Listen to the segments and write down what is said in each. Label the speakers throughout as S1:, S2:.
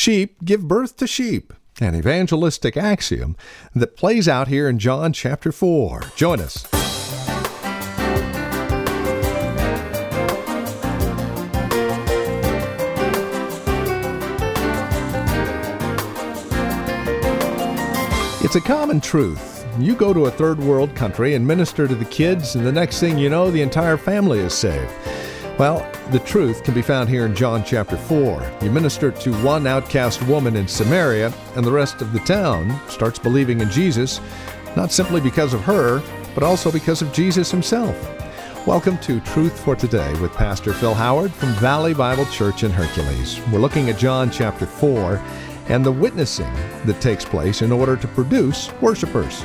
S1: Sheep give birth to sheep, an evangelistic axiom that plays out here in John chapter 4. Join us. It's a common truth. You go to a third world country and minister to the kids, and the next thing you know, the entire family is saved. Well, the truth can be found here in John chapter 4. You minister to one outcast woman in Samaria, and the rest of the town starts believing in Jesus, not simply because of her, but also because of Jesus himself. Welcome to Truth for Today with Pastor Phil Howard from Valley Bible Church in Hercules. We're looking at John chapter 4 and the witnessing that takes place in order to produce worshipers.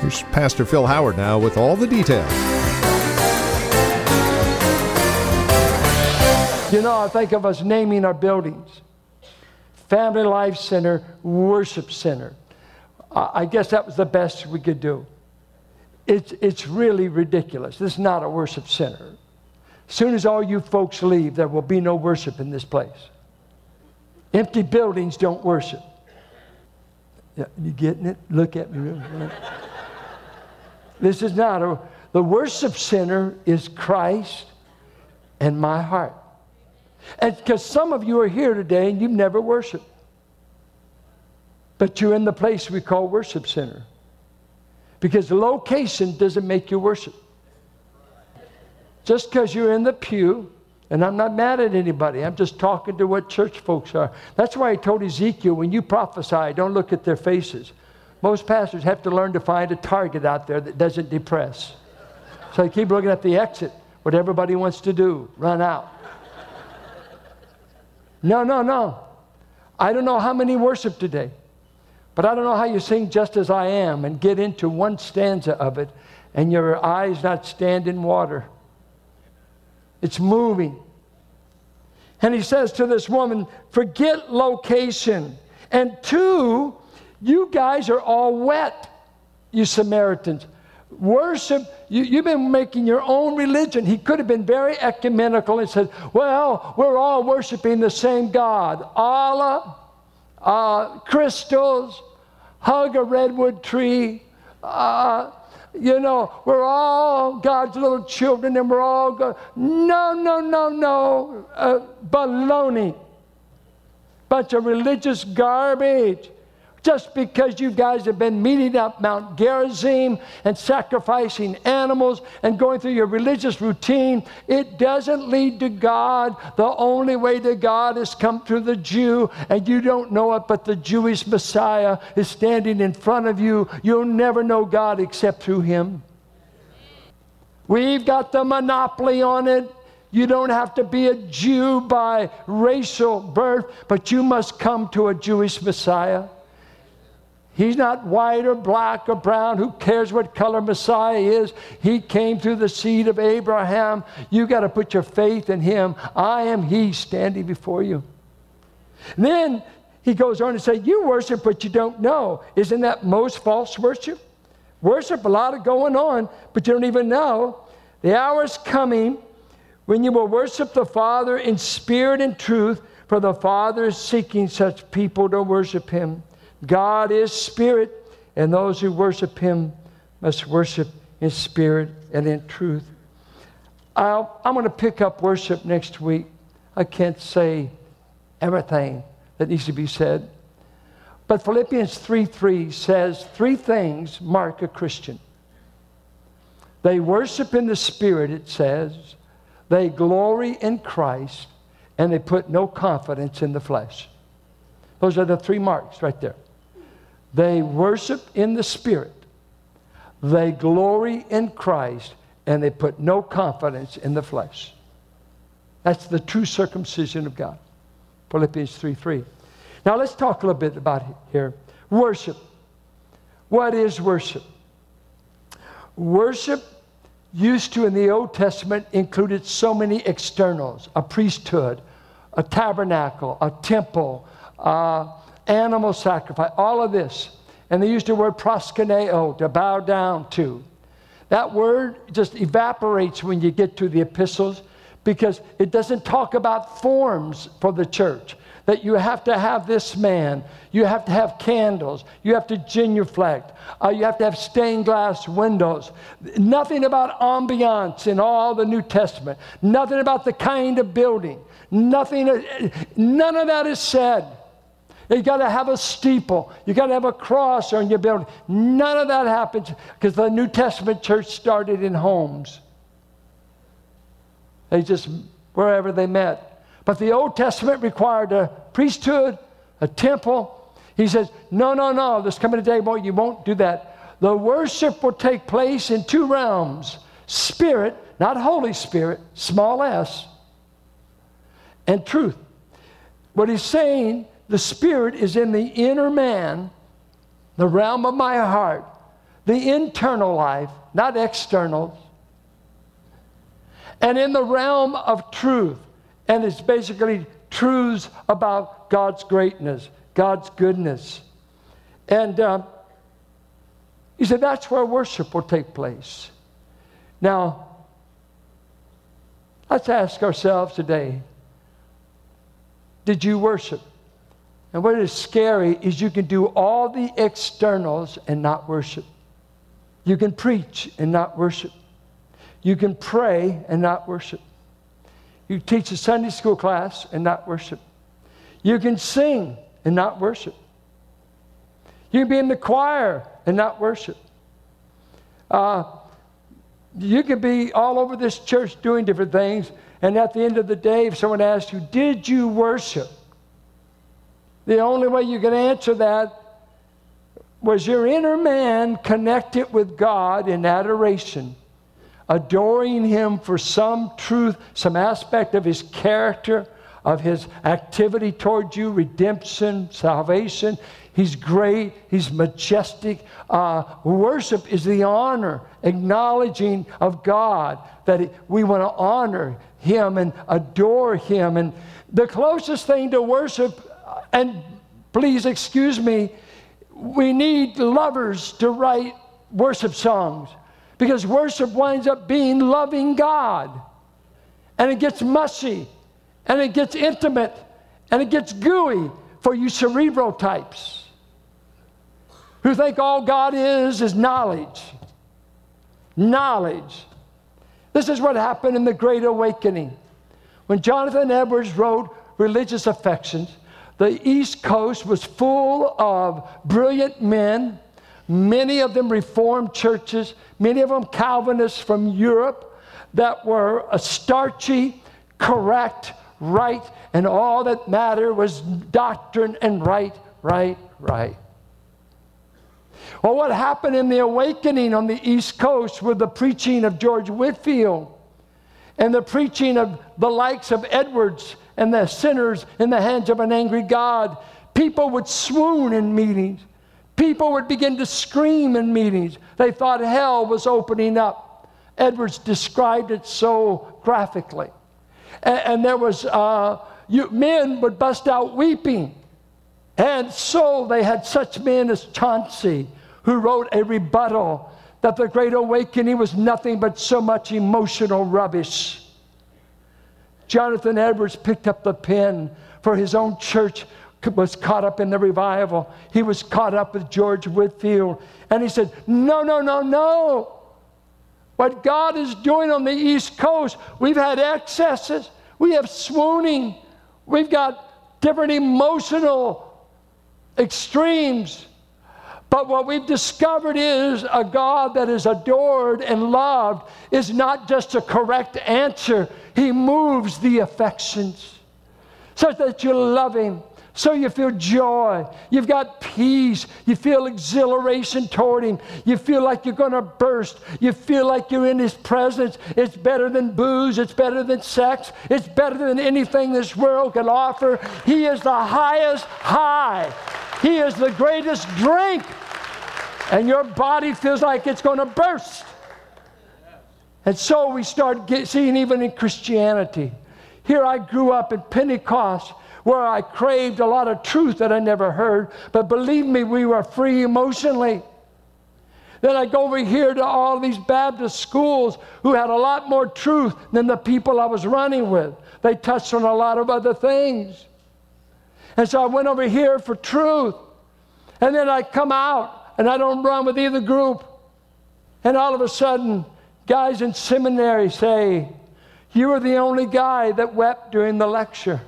S1: Here's Pastor Phil Howard now with all the details.
S2: You know, I think of us naming our buildings Family Life Center, Worship Center. I guess that was the best we could do. It's, it's really ridiculous. This is not a worship center. As soon as all you folks leave, there will be no worship in this place. Empty buildings don't worship. Yeah, you getting it? Look at me. this is not a, the worship center is Christ and my heart. Because some of you are here today and you've never worshiped, but you're in the place we call worship center. Because location doesn't make you worship. Just because you're in the pew and I'm not mad at anybody. I'm just talking to what church folks are. That's why I told Ezekiel when you prophesy, don't look at their faces. Most pastors have to learn to find a target out there that doesn't depress. So I keep looking at the exit, what everybody wants to do run out. No, no, no. I don't know how many worship today, but I don't know how you sing just as I am and get into one stanza of it and your eyes not stand in water. It's moving. And he says to this woman, forget location. And two, you guys are all wet, you Samaritans. Worship, you, have been making your own religion. He could have been very ecumenical and said, Well, we're all worshiping the same God. Allah, uh, crystals, hug a redwood tree, uh, you know, we're all God's little children and we're all God. No, no, no, no. Uh, baloney. Bunch of religious garbage. Just because you guys have been meeting up Mount Gerizim and sacrificing animals and going through your religious routine, it doesn't lead to God. The only way to God is come through the Jew, and you don't know it, but the Jewish Messiah is standing in front of you. You'll never know God except through him. We've got the monopoly on it. You don't have to be a Jew by racial birth, but you must come to a Jewish Messiah. He's not white or black or brown. Who cares what color Messiah is? He came through the seed of Abraham. You got to put your faith in him. I am he standing before you. And then he goes on to say, You worship what you don't know. Isn't that most false worship? Worship, a lot of going on, but you don't even know. The hour is coming when you will worship the Father in spirit and truth, for the Father is seeking such people to worship him. God is spirit, and those who worship him must worship in spirit and in truth. i am going to pick up worship next week. I can't say everything that needs to be said. But Philippians 3 3 says three things mark a Christian. They worship in the Spirit, it says. They glory in Christ, and they put no confidence in the flesh. Those are the three marks right there. They worship in the Spirit, they glory in Christ, and they put no confidence in the flesh. That's the true circumcision of God. Philippians 3 3. Now let's talk a little bit about here. Worship. What is worship? Worship used to in the Old Testament included so many externals a priesthood, a tabernacle, a temple, uh, animal sacrifice, all of this. And they used the word proskuneo, to bow down to. That word just evaporates when you get to the epistles because it doesn't talk about forms for the church. that you have to have this man, you have to have candles, you have to genuflect, uh, you have to have stained glass windows. Nothing about ambiance in all the New Testament, nothing about the kind of building, nothing, none of that is said. You got to have a steeple. You got to have a cross on your building. None of that happens because the New Testament church started in homes. They just, wherever they met. But the Old Testament required a priesthood, a temple. He says, no, no, no, there's coming a day, boy, you won't do that. The worship will take place in two realms spirit, not Holy Spirit, small s, and truth. What he's saying, the spirit is in the inner man, the realm of my heart, the internal life, not external and in the realm of truth. And it's basically truths about God's greatness, God's goodness. And uh, he said that's where worship will take place. Now, let's ask ourselves today did you worship? And what is scary is you can do all the externals and not worship. You can preach and not worship. You can pray and not worship. You teach a Sunday school class and not worship. You can sing and not worship. You can be in the choir and not worship. Uh, you can be all over this church doing different things, and at the end of the day, if someone asks you, Did you worship? The only way you can answer that was your inner man connected with God in adoration adoring Him for some truth, some aspect of His character, of His activity toward you, redemption, salvation. He's great, He's majestic. Uh, worship is the honor, acknowledging of God that we want to honor Him and adore Him. And the closest thing to worship, and please excuse me, we need lovers to write worship songs. Because worship winds up being loving God. And it gets mushy, and it gets intimate, and it gets gooey for you cerebral types who think all God is is knowledge. Knowledge. This is what happened in the Great Awakening. When Jonathan Edwards wrote Religious Affections, the East Coast was full of brilliant men. Many of them Reformed churches, many of them Calvinists from Europe that were starchy, correct, right, and all that mattered was doctrine and right, right, right. Well, what happened in the awakening on the East Coast with the preaching of George Whitefield and the preaching of the likes of Edwards and the sinners in the hands of an angry God? People would swoon in meetings. People would begin to scream in meetings. They thought hell was opening up. Edwards described it so graphically. And, and there was, uh, you, men would bust out weeping. And so they had such men as Chauncy, who wrote a rebuttal that the Great Awakening was nothing but so much emotional rubbish. Jonathan Edwards picked up the pen for his own church was caught up in the revival. He was caught up with George Whitefield. And he said, No, no, no, no. What God is doing on the East Coast, we've had excesses, we have swooning, we've got different emotional extremes. But what we've discovered is a God that is adored and loved is not just a correct answer, He moves the affections such that you love Him so you feel joy. You've got peace. You feel exhilaration toward Him. You feel like you're going to burst. You feel like you're in His presence. It's better than booze. It's better than sex. It's better than anything this world can offer. He is the highest high. He is the greatest drink. And your body feels like it's going to burst. And so we start get, seeing even in Christianity. Here I grew up in Pentecost where I craved a lot of truth that I never heard. But believe me, we were free emotionally. Then I go over here to all these Baptist schools who had a lot more truth than the people I was running with. They touched on a lot of other things. And so I went over here for truth. And then I come out and I don't run with either group. And all of a sudden, guys in seminary say, You were the only guy that wept during the lecture.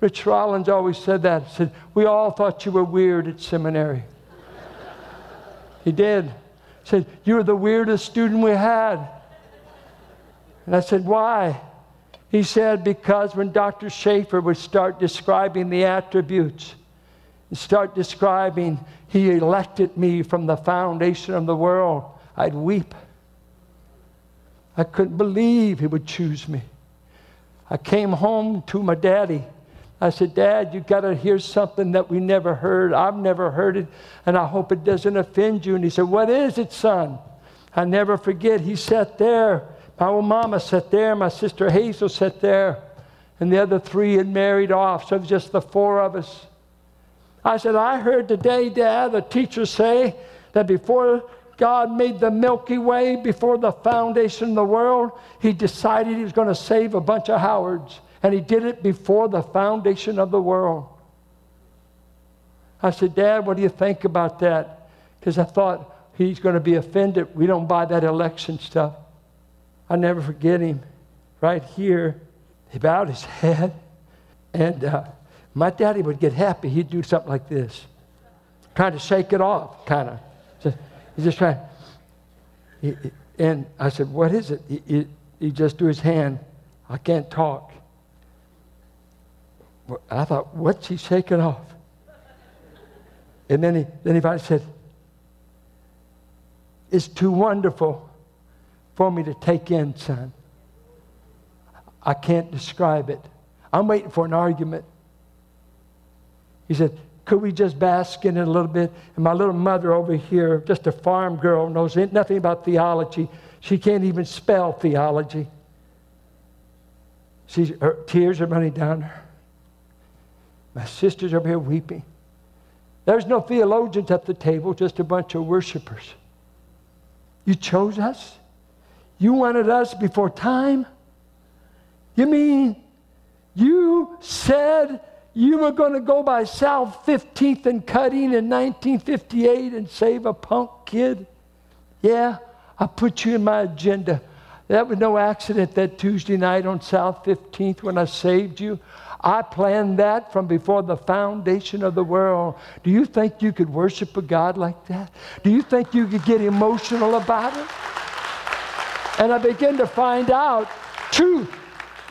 S2: Rich Rollins always said that. He said, We all thought you were weird at seminary. he did. He said, You were the weirdest student we had. And I said, Why? He said, Because when Dr. Schaefer would start describing the attributes, start describing, He elected me from the foundation of the world, I'd weep. I couldn't believe He would choose me. I came home to my daddy. I said, Dad, you got to hear something that we never heard. I've never heard it, and I hope it doesn't offend you. And he said, What is it, son? I never forget. He sat there. My old mama sat there. My sister Hazel sat there. And the other three had married off, so it was just the four of us. I said, I heard today, Dad, the teacher say that before God made the Milky Way, before the foundation of the world, he decided he was going to save a bunch of Howards. And he did it before the foundation of the world. I said, Dad, what do you think about that? Because I thought he's going to be offended. We don't buy that election stuff. I never forget him. Right here, he bowed his head. And uh, my daddy would get happy. He'd do something like this, trying to shake it off, kind of. he's just trying. And I said, What is it? He, he, just do his hand. I can't talk. I thought, what's he shaking off? And then he, then he finally said, It's too wonderful for me to take in, son. I can't describe it. I'm waiting for an argument. He said, Could we just bask in it a little bit? And my little mother over here, just a farm girl, knows nothing about theology. She can't even spell theology. She's, her tears are running down her. My sister's over here weeping. There's no theologians at the table, just a bunch of worshipers. You chose us? You wanted us before time? You mean you said you were going to go by South 15th and Cutting in 1958 and save a punk kid? Yeah, I put you in my agenda. That was no accident that Tuesday night on South 15th when I saved you. I planned that from before the foundation of the world. Do you think you could worship a God like that? Do you think you could get emotional about it? And I begin to find out truth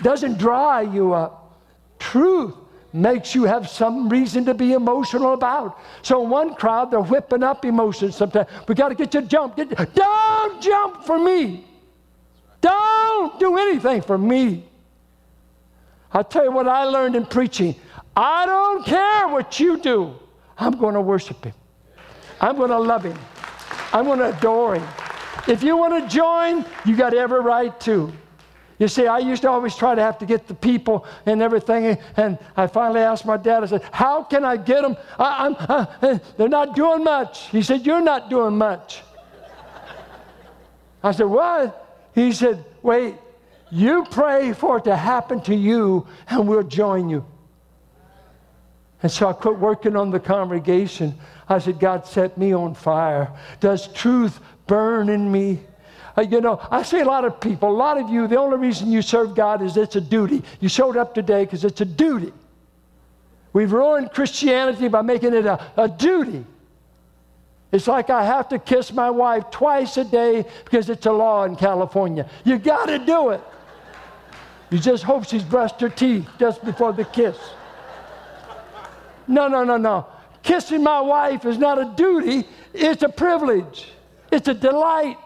S2: doesn't dry you up. Truth makes you have some reason to be emotional about. So one crowd, they're whipping up emotions sometimes. We got to get you to jump. Get, don't jump for me. Don't do anything for me. I'll tell you what I learned in preaching. I don't care what you do. I'm going to worship Him. I'm going to love Him. I'm going to adore Him. If you want to join, you got every right to. You see, I used to always try to have to get the people and everything, and I finally asked my dad, I said, How can I get them? I, I, they're not doing much. He said, You're not doing much. I said, What? He said, Wait, you pray for it to happen to you, and we'll join you. And so I quit working on the congregation. I said, God set me on fire. Does truth burn in me? Uh, you know, I see a lot of people, a lot of you, the only reason you serve God is it's a duty. You showed up today because it's a duty. We've ruined Christianity by making it a, a duty. It's like I have to kiss my wife twice a day because it's a law in California. You got to do it. You just hope she's brushed her teeth just before the kiss. No, no, no, no. Kissing my wife is not a duty, it's a privilege, it's a delight.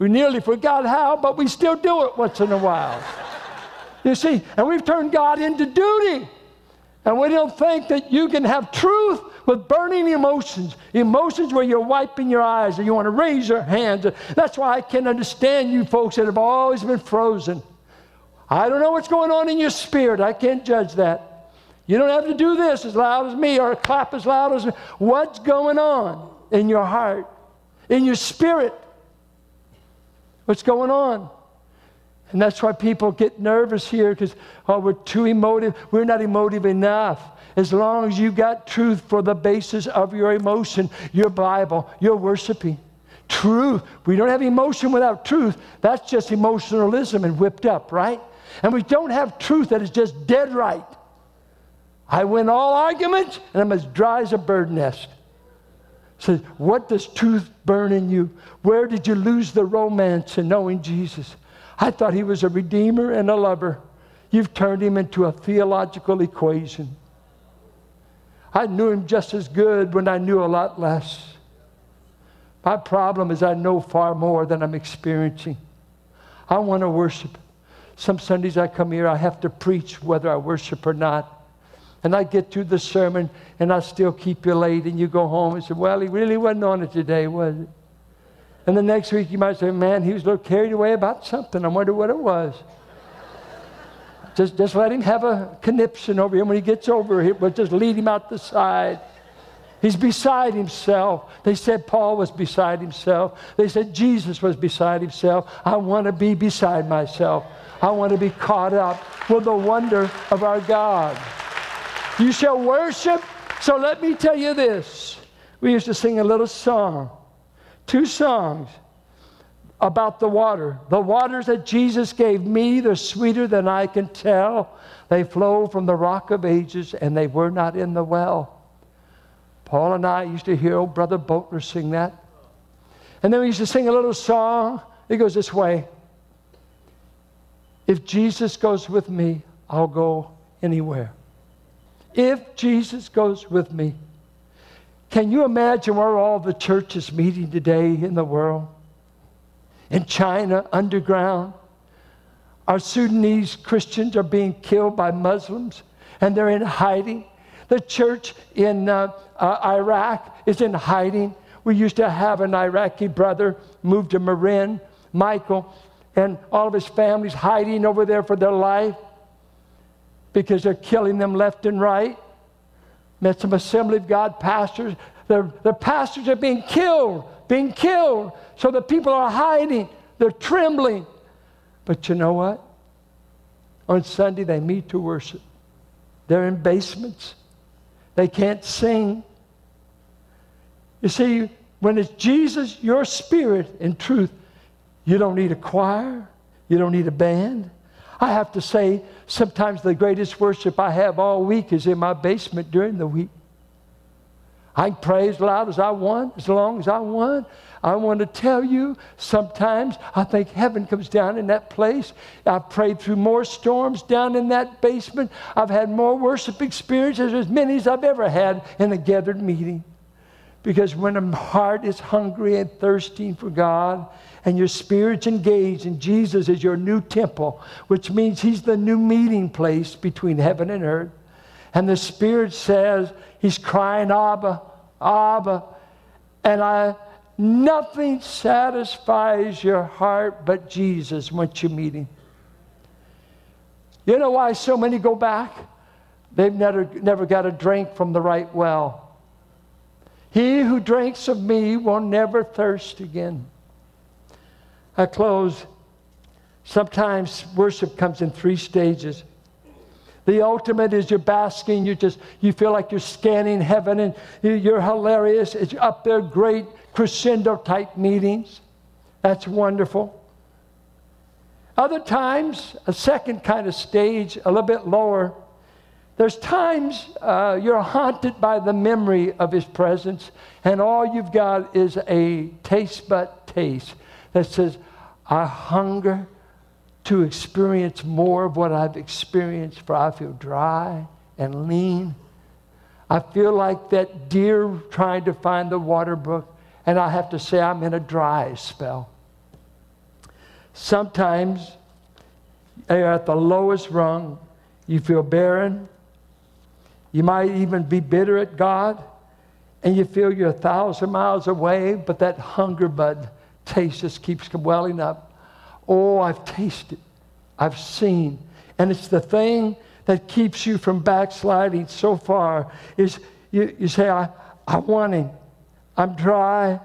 S2: We nearly forgot how, but we still do it once in a while. You see, and we've turned God into duty. And we don't think that you can have truth with burning emotions, emotions where you're wiping your eyes or you want to raise your hands. That's why I can understand you folks that have always been frozen. I don't know what's going on in your spirit. I can't judge that. You don't have to do this as loud as me or clap as loud as me. What's going on in your heart, in your spirit? What's going on? And that's why people get nervous here because, oh, we're too emotive. We're not emotive enough. As long as you've got truth for the basis of your emotion, your Bible, you're worshiping. Truth. We don't have emotion without truth. That's just emotionalism and whipped up, right? And we don't have truth that is just dead right. I win all arguments and I'm as dry as a bird nest. So, what does truth burn in you? Where did you lose the romance in knowing Jesus? I thought he was a redeemer and a lover. You've turned him into a theological equation. I knew him just as good when I knew a lot less. My problem is I know far more than I'm experiencing. I want to worship. Some Sundays I come here, I have to preach whether I worship or not. And I get through the sermon and I still keep you late, and you go home and say, Well, he really wasn't on it today, was it? And the next week you might say, Man, he was a little carried away about something. I wonder what it was. just, just let him have a conniption over him. When he gets over it, we'll just lead him out the side. He's beside himself. They said Paul was beside himself. They said Jesus was beside himself. I want to be beside myself. I want to be caught up with the wonder of our God. You shall worship. So let me tell you this. We used to sing a little song, two songs about the water. The waters that Jesus gave me, they're sweeter than I can tell. They flow from the rock of ages, and they were not in the well. Paul and I used to hear old Brother Boatner sing that. And then we used to sing a little song. It goes this way If Jesus goes with me, I'll go anywhere if Jesus goes with me. Can you imagine where all the churches meeting today in the world? In China, underground. Our Sudanese Christians are being killed by Muslims and they're in hiding. The church in uh, uh, Iraq is in hiding. We used to have an Iraqi brother moved to Marin, Michael, and all of his family's hiding over there for their life because they're killing them left and right. Met some Assembly of God pastors. The, the pastors are being killed, being killed. So the people are hiding, they're trembling. But you know what? On Sunday, they meet to worship. They're in basements, they can't sing. You see, when it's Jesus, your spirit and truth, you don't need a choir, you don't need a band. I have to say, sometimes the greatest worship I have all week is in my basement during the week. I pray as loud as I want, as long as I want. I want to tell you, sometimes I think heaven comes down in that place. I've prayed through more storms down in that basement. I've had more worship experiences, as many as I've ever had in a gathered meeting. Because when a heart is hungry and thirsting for God, and your spirit's engaged, and Jesus is your new temple, which means He's the new meeting place between heaven and earth. And the Spirit says, He's crying, Abba, Abba. And I, nothing satisfies your heart but Jesus once you meet Him. You know why so many go back? They've never, never got a drink from the right well. He who drinks of me will never thirst again. I close. Sometimes worship comes in three stages. The ultimate is you're basking, you just you feel like you're scanning heaven and you're hilarious. It's up there, great crescendo type meetings. That's wonderful. Other times, a second kind of stage, a little bit lower. There's times uh, you're haunted by the memory of His presence, and all you've got is a taste but taste that says, I hunger to experience more of what I've experienced, for I feel dry and lean. I feel like that deer trying to find the water brook, and I have to say I'm in a dry spell. Sometimes you're at the lowest rung, you feel barren. You might even be bitter at God, and you feel you're a thousand miles away, but that hunger bud taste just keeps welling up. Oh, I've tasted, I've seen. And it's the thing that keeps you from backsliding so far is you, you say, I, I want him. I'm dry.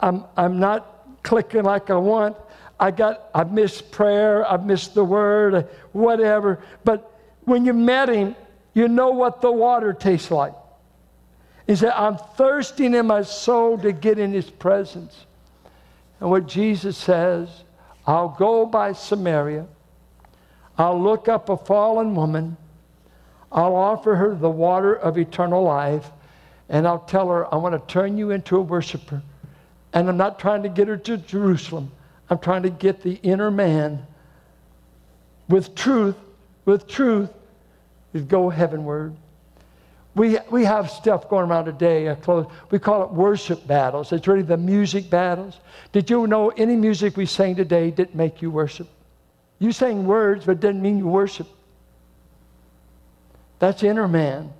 S2: I'm, I'm not clicking like I want. I got, I missed prayer, I missed the word, whatever. But when you met him, you know what the water tastes like. He said, I'm thirsting in my soul to get in his presence. And what Jesus says, I'll go by Samaria. I'll look up a fallen woman. I'll offer her the water of eternal life. And I'll tell her, I want to turn you into a worshiper. And I'm not trying to get her to Jerusalem. I'm trying to get the inner man with truth, with truth, is go heavenward. We, we have stuff going around today. Uh, we call it worship battles. It's really the music battles. Did you know any music we sang today didn't make you worship? You sang words, but didn't mean you worship. That's inner man.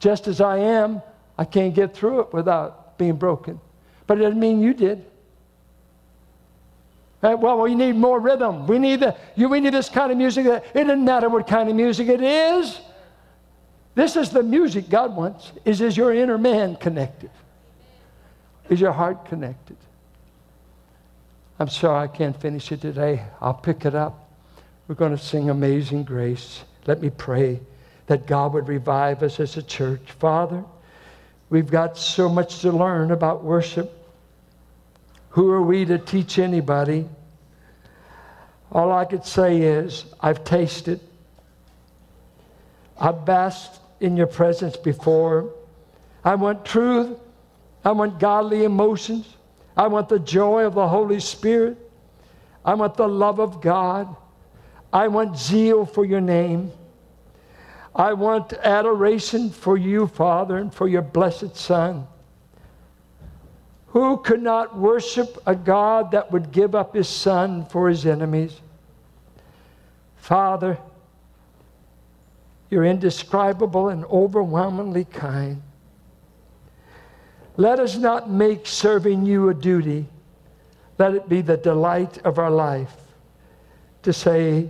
S2: Just as I am, I can't get through it without being broken. But it doesn't mean you did. Well, we need more rhythm. We need, the, we need this kind of music. It doesn't matter what kind of music it is. This is the music God wants. Is, is your inner man connected? Is your heart connected? I'm sorry I can't finish it today. I'll pick it up. We're going to sing Amazing Grace. Let me pray that God would revive us as a church. Father, we've got so much to learn about worship. Who are we to teach anybody? All I could say is, I've tasted. I've basked in your presence before. I want truth. I want godly emotions. I want the joy of the Holy Spirit. I want the love of God. I want zeal for your name. I want adoration for you, Father, and for your blessed Son. Who could not worship a God that would give up his son for his enemies? Father, you're indescribable and overwhelmingly kind. Let us not make serving you a duty. Let it be the delight of our life to say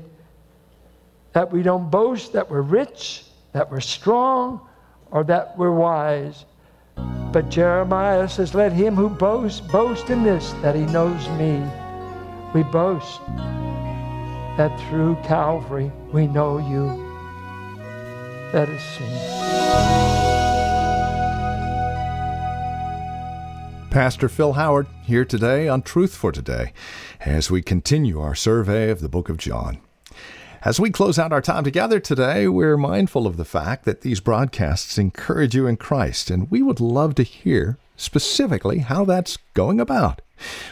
S2: that we don't boast that we're rich, that we're strong, or that we're wise but Jeremiah says, Let him who boasts boast in this, that he knows me. We boast that through Calvary we know you. Let us sing.
S1: Pastor Phil Howard here today on Truth for Today as we continue our survey of the book of John. As we close out our time together today, we're mindful of the fact that these broadcasts encourage you in Christ, and we would love to hear specifically how that's going about.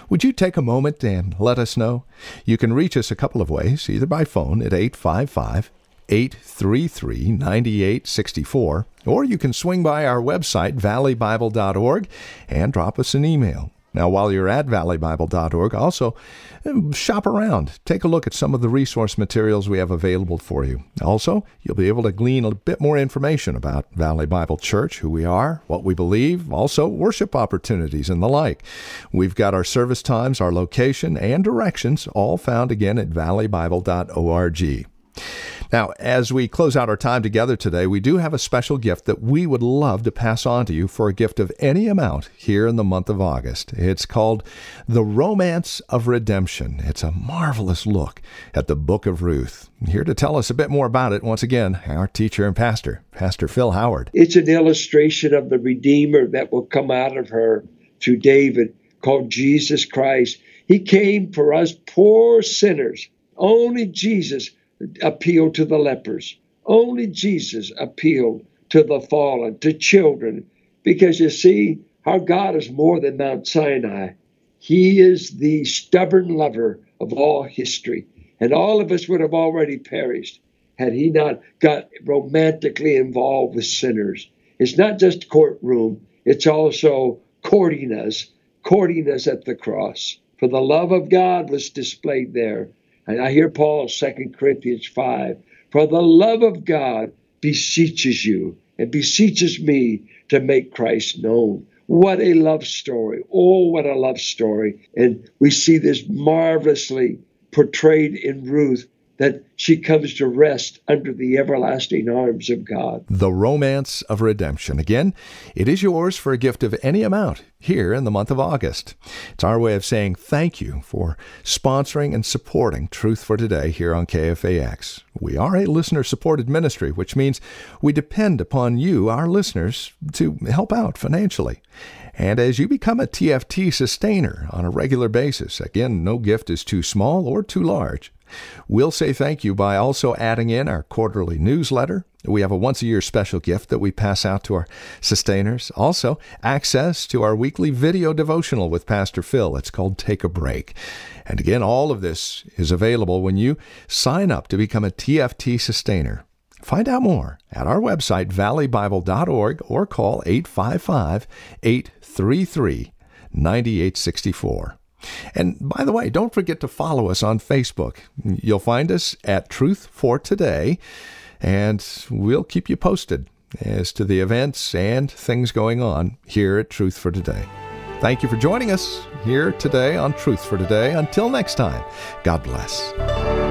S1: Would you take a moment and let us know? You can reach us a couple of ways, either by phone at 855 833 9864, or you can swing by our website, valleybible.org, and drop us an email. Now, while you're at valleybible.org, also um, shop around. Take a look at some of the resource materials we have available for you. Also, you'll be able to glean a bit more information about Valley Bible Church, who we are, what we believe, also worship opportunities and the like. We've got our service times, our location, and directions all found again at valleybible.org. Now, as we close out our time together today, we do have a special gift that we would love to pass on to you for a gift of any amount here in the month of August. It's called The Romance of Redemption. It's a marvelous look at the book of Ruth. Here to tell us a bit more about it, once again, our teacher and pastor, Pastor Phil Howard.
S3: It's an illustration of the Redeemer that will come out of her through David, called Jesus Christ. He came for us poor sinners. Only Jesus appealed to the lepers. Only Jesus appealed to the fallen, to children, because you see, our God is more than Mount Sinai. He is the stubborn lover of all history, and all of us would have already perished had he not got romantically involved with sinners. It's not just courtroom, it's also courting us, courting us at the cross. For the love of God was displayed there. And I hear Paul, 2 Corinthians 5, for the love of God beseeches you and beseeches me to make Christ known. What a love story. Oh, what a love story. And we see this marvelously portrayed in Ruth that she comes to rest under the everlasting arms of God.
S1: The Romance of Redemption. Again, it is yours for a gift of any amount here in the month of August. It's our way of saying thank you for sponsoring and supporting Truth for Today here on KFAX. We are a listener supported ministry, which means we depend upon you, our listeners, to help out financially. And as you become a TFT sustainer on a regular basis, again, no gift is too small or too large. We'll say thank you by also adding in our quarterly newsletter. We have a once a year special gift that we pass out to our sustainers. Also, access to our weekly video devotional with Pastor Phil. It's called Take a Break. And again, all of this is available when you sign up to become a TFT sustainer. Find out more at our website, valleybible.org, or call 855 833 9864. And by the way, don't forget to follow us on Facebook. You'll find us at Truth for Today, and we'll keep you posted as to the events and things going on here at Truth for Today. Thank you for joining us here today on Truth for Today. Until next time, God bless.